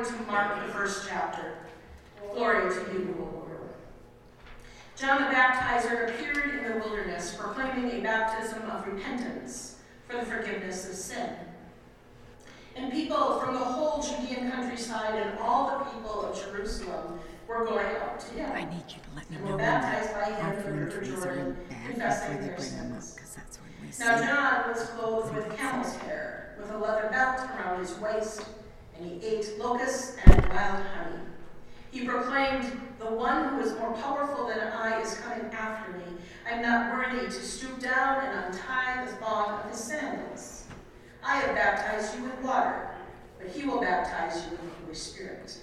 according to Mark, the first chapter. Glory to you, O Lord. John the Baptizer appeared in the wilderness, proclaiming a baptism of repentance for the forgiveness of sin. And people from the whole Judean countryside and all the people of Jerusalem were going out to him. I need you to let me And know were when baptized by him in the river Jordan, confessing their them up, sins. because that's when we see. Now John was clothed with camel's hair, with a leather belt around his waist, and he ate locusts and wild honey. He proclaimed, The one who is more powerful than I is coming after me. I am not worthy to stoop down and untie the thong of his sandals. I have baptized you with water, but he will baptize you with the Holy Spirit.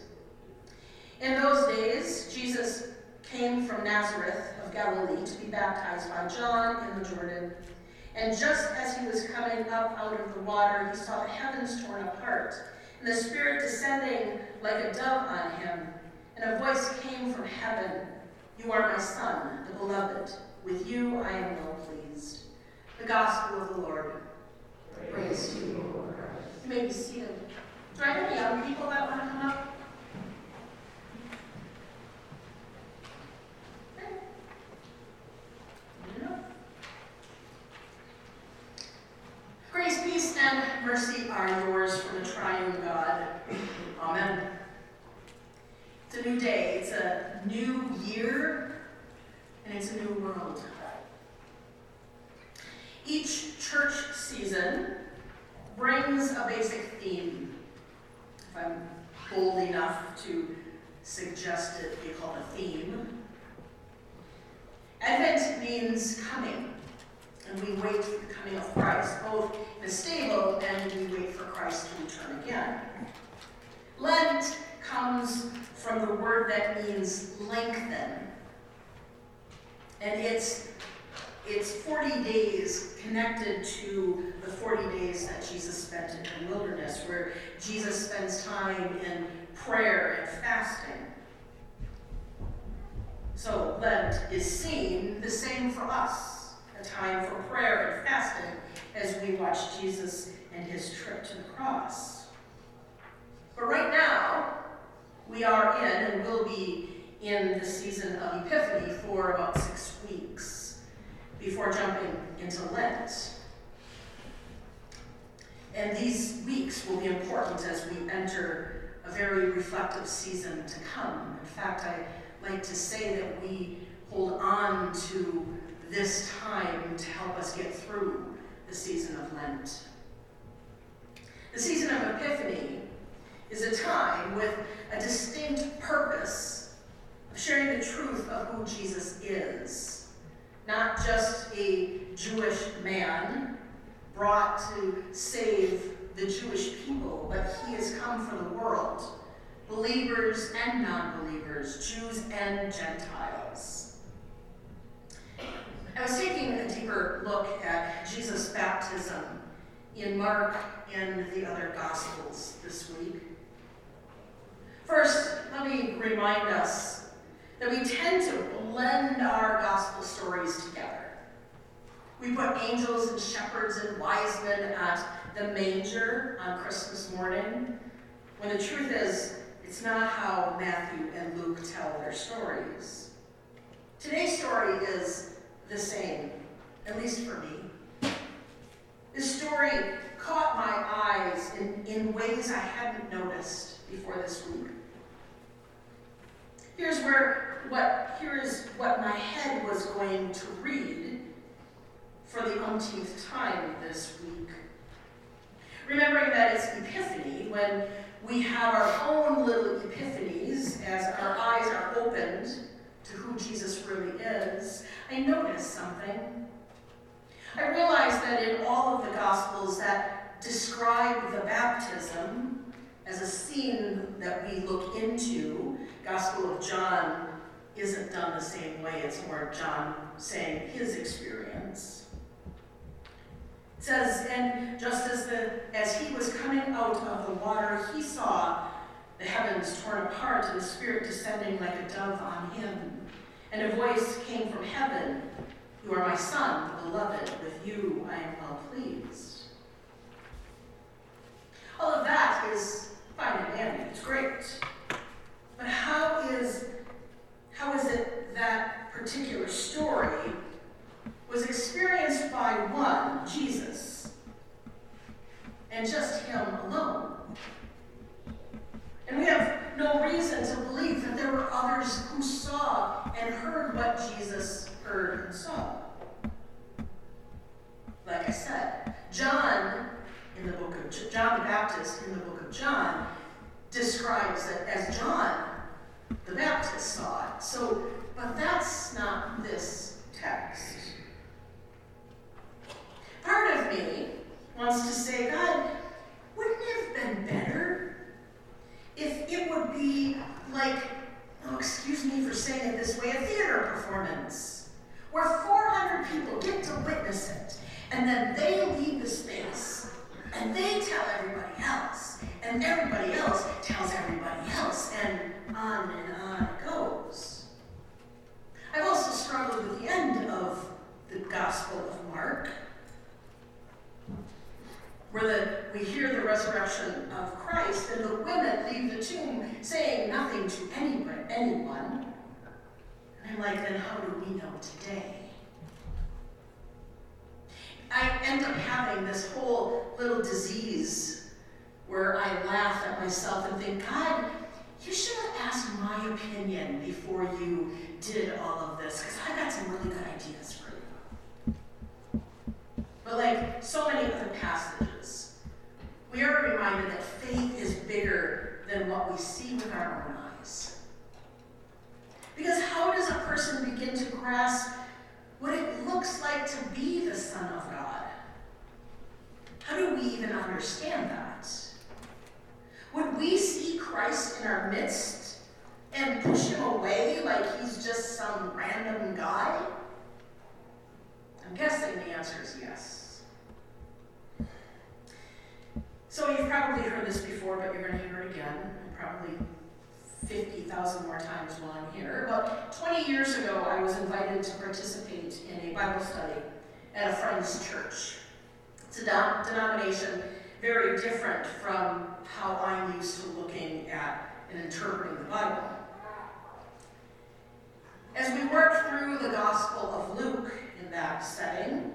In those days, Jesus came from Nazareth of Galilee to be baptized by John in the Jordan. And just as he was coming up out of the water, he saw the heavens torn apart, and the Spirit descending like a dove on him. And a voice came from heaven You are my Son, the Beloved. With you I am well pleased. The Gospel of the Lord. Praise to you, Lord. You may be seated. Do I have any young people that want to come up? Okay. No. Grace, peace, and mercy are yours from the triune God. Amen. It's a new day, it's a new year, and it's a new world. Each church season brings a basic theme. If I'm bold enough to suggest it be called a theme. Advent means coming, and we wait for the coming of Christ, both the stable and we wait for Christ to return again. Lent comes from the word that means lengthen, and it's it's 40 days connected to the 40 days that Jesus spent in the wilderness, where Jesus spends time in prayer and fasting. So Lent is seen the same for us, time for prayer and fasting as we watch Jesus and his trip to the cross. But right now, we are in and will be in the season of Epiphany for about six weeks before jumping into Lent. And these weeks will be important as we enter a very reflective season to come. In fact, I like to say that we hold on to this time to help us get through the season of Lent. The season of Epiphany is a time with a distinct purpose of sharing the truth of who Jesus is not just a Jewish man brought to save the Jewish people, but he has come for the world, believers and non believers, Jews and Gentiles. I was taking a deeper look at Jesus' baptism in Mark and the other Gospels this week. First, let me remind us that we tend to blend our gospel stories together. We put angels and shepherds and wise men at the manger on Christmas morning, when the truth is, it's not how Matthew and Luke tell their stories. Today's story is the same, at least for me. Story caught my eyes in, in ways I hadn't noticed before this week. Here's where what here is what my head was going to read for the umpteenth time this week. Remembering that it's Epiphany, when we have our own little epiphanies as our eyes are opened to who Jesus really is, I noticed something. I realize that in all of the Gospels that describe the baptism as a scene that we look into, Gospel of John isn't done the same way. It's more John saying his experience. It says, and just as the as he was coming out of the water, he saw the heavens torn apart and the Spirit descending like a dove on him. And a voice came from heaven, You are my son, the beloved, with you I am well pleased. All of that is fine and dandy, it's great. But how is, how is it that particular story was experienced by one, Jesus, and just him alone? And we have no reason to believe that there were others who saw and heard what Jesus heard and saw. Like I said, John in the book of John the Baptist in the book of John describes it as John the Baptist saw it. So, but that's not this text. Part of me wants to say, God, wouldn't it have been better if it would be like, oh, excuse me for saying it this way, a theater performance where 400 people get to witness it and then they leave the space and they tell everybody else and everybody else tells everybody else and on and on it goes. I've also struggled with the end of the Gospel of Mark where the, we hear the resurrection of Christ, and the women leave the tomb saying nothing to anyone. anyone. And I'm like, then how do we know today? I end up having this whole little disease where I laugh at myself and think, God, you should have asked my opinion before you did all of this, because I've got some really good ideas for you. But like so many other passages, we are reminded that faith is bigger than what we see with our own eyes. Because how does a person begin to grasp what it looks like to be the Son of God? How do we even understand that? Would we see Christ in our midst and push him away like he's just some random guy? I'm guessing the answer is yes. So you've probably heard this before, but you're going to hear it again, probably 50,000 more times while I'm here. But 20 years ago, I was invited to participate in a Bible study at a friend's church. It's a denomination very different from how I'm used to looking at and interpreting the Bible. As we worked through the Gospel of Luke in that setting,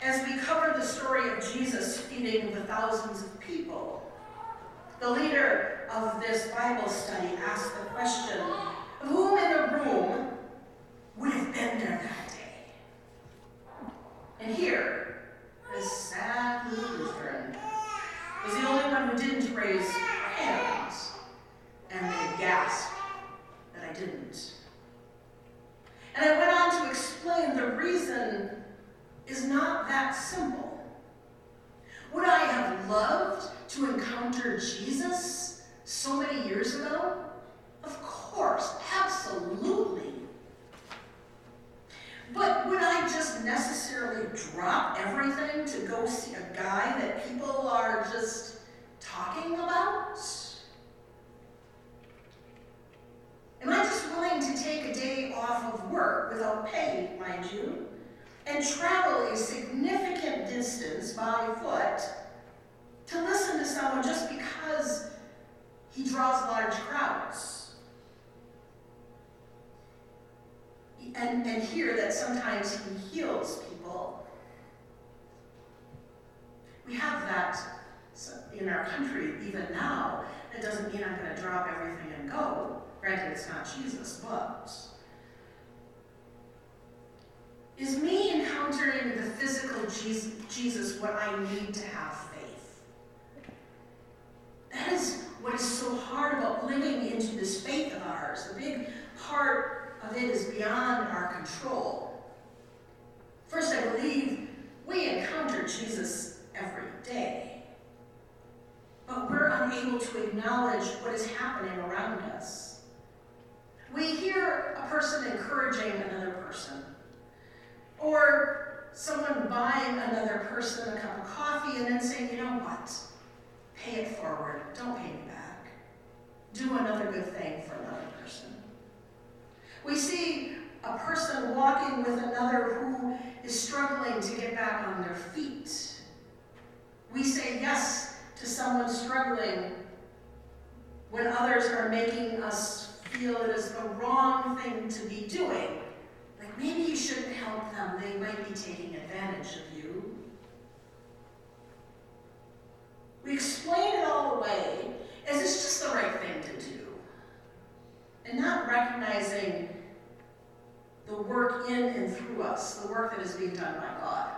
as we cover the story of the thousands of people, the leader of this Bible study asked the question who in the room would have been there that day? And here, this sad Lutheran was the only one who didn't raise hands, and they gasped that I didn't. And I went on to explain the reason is not that simple. Would I have loved to encounter Jesus so many years ago? Of course, absolutely. But would I just necessarily drop everything to go see a guy that people are just talking about? Am I just willing to take a day off of work without pay, mind you? and travel a significant distance by foot to listen to someone just because he draws large crowds. And, and hear that sometimes he heals people. We have that in our country even now. It doesn't mean I'm going to drop everything and go. Granted, it's not Jesus, but is me encountering the physical Jesus what I need to have faith? That is what is so hard about living into this faith of ours. The big part of it is beyond our control. First, I believe we encounter Jesus every day, but we're unable to acknowledge what is happening around us. We hear a person encouraging another person. Or someone buying another person a cup of coffee and then saying, you know what? Pay it forward. Don't pay me back. Do another good thing for another person. We see a person walking with another who is struggling to get back on their feet. We say yes to someone struggling when others are making us feel it is the wrong thing to be doing. Like maybe you shouldn't help them, they might be taking advantage of you. We explain it all away as it's just the right thing to do. And not recognizing the work in and through us, the work that is being done by God.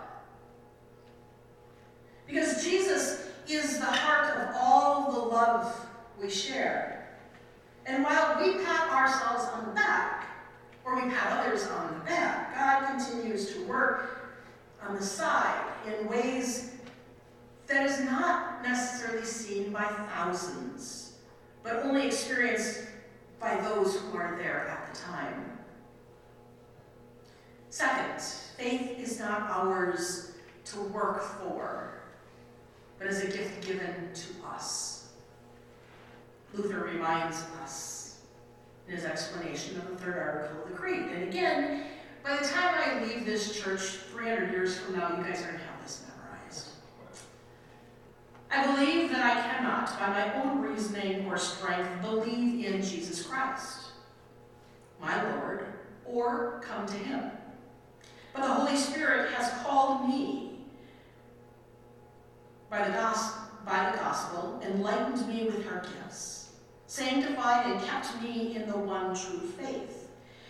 Because Jesus is the heart of all the love we share. And while we pat ourselves on the back, or we pat others on the back, God continues to work on the side in ways that is not necessarily seen by thousands, but only experienced by those who are there at the time. Second, faith is not ours to work for, but is a gift given to us. Luther reminds us in his explanation of the third article of the Creed. And again, by the time I leave this church 300 years from now, you guys are going to have this memorized. I believe that I cannot, by my own reasoning or strength, believe in Jesus Christ, my Lord, or come to him. But the Holy Spirit has called me by the, gospel, by the gospel, enlightened me with her gifts, sanctified and kept me in the one true faith.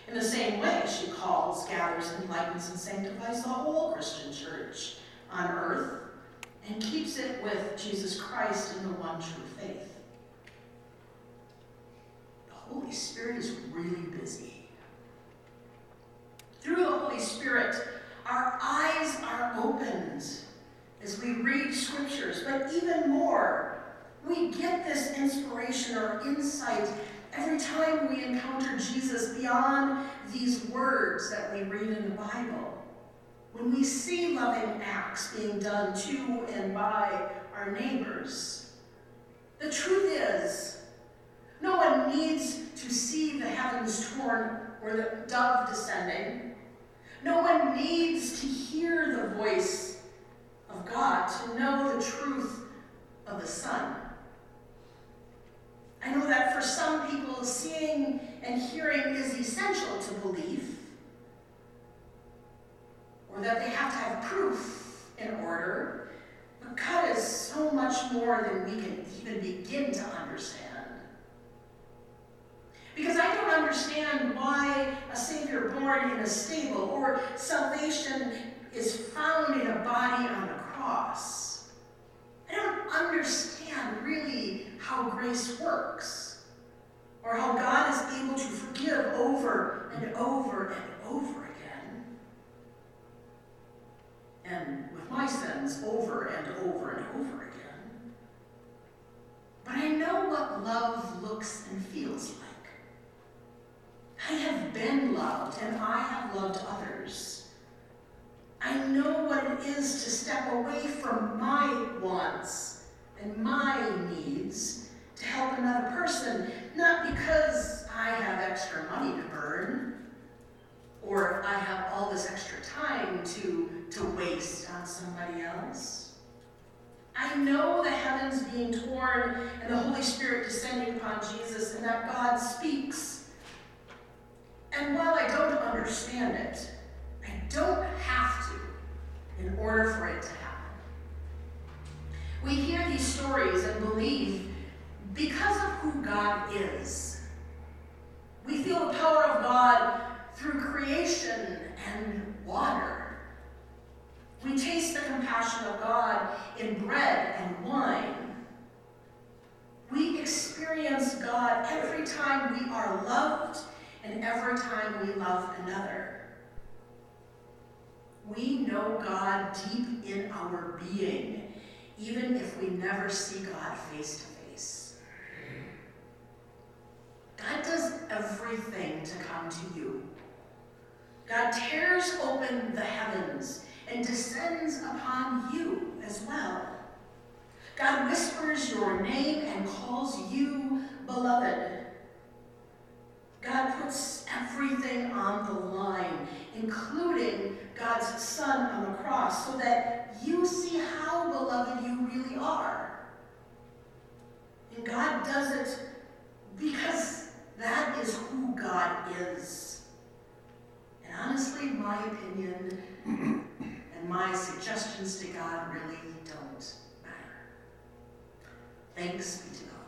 In the same way, she calls, gathers, enlightens, and sanctifies the whole Christian church on earth and keeps it with Jesus Christ in the one true faith. The Holy Spirit is really busy. Through the Holy Spirit, our eyes are opened as we read scriptures, but even more, we get this inspiration or insight every time we encounter Jesus beyond these words that we read in the Bible. When we see loving acts being done to and by our neighbors, the truth is, no one needs to see the heavens torn or the dove descending no one needs to hear the voice of God to know the truth of the Son. I know that for some people, seeing and hearing is essential to belief, or that they have to have proof in order. But God is so much more than we can even begin to understand. Because I don't understand why a Savior born in a stable or salvation is found in a body on a cross. I don't understand really how grace works or how God is able to forgive over and over and over again. And with my sins, over and over and over love looks and feels like. I have been loved and I have loved others. I know what it is to step away from my wants and my needs to help another person, not because I have extra money to burn or I have all this extra time to, to waste on somebody else. I know the heavens being torn and the Holy Spirit descending upon Jesus and that God speaks and while I don't understand it, I don't have to in order for it to happen. We hear these stories and believe because of who God is. We feel the power of God through creation and water. We taste the compassion of God in bread and wine. We experience God every time we are loved and every time we love another. We know God deep in our being, even if we never see God face to face. God does everything to come to you. God tears open the heavens and descends upon you as well. God whispers your name and calls you beloved. God puts everything on the line, including God's Son on the cross, so that you see how beloved you really are. And God does it because that is who God is. And honestly, my opinion and my suggestions to God really don't matter. Thanks be to God.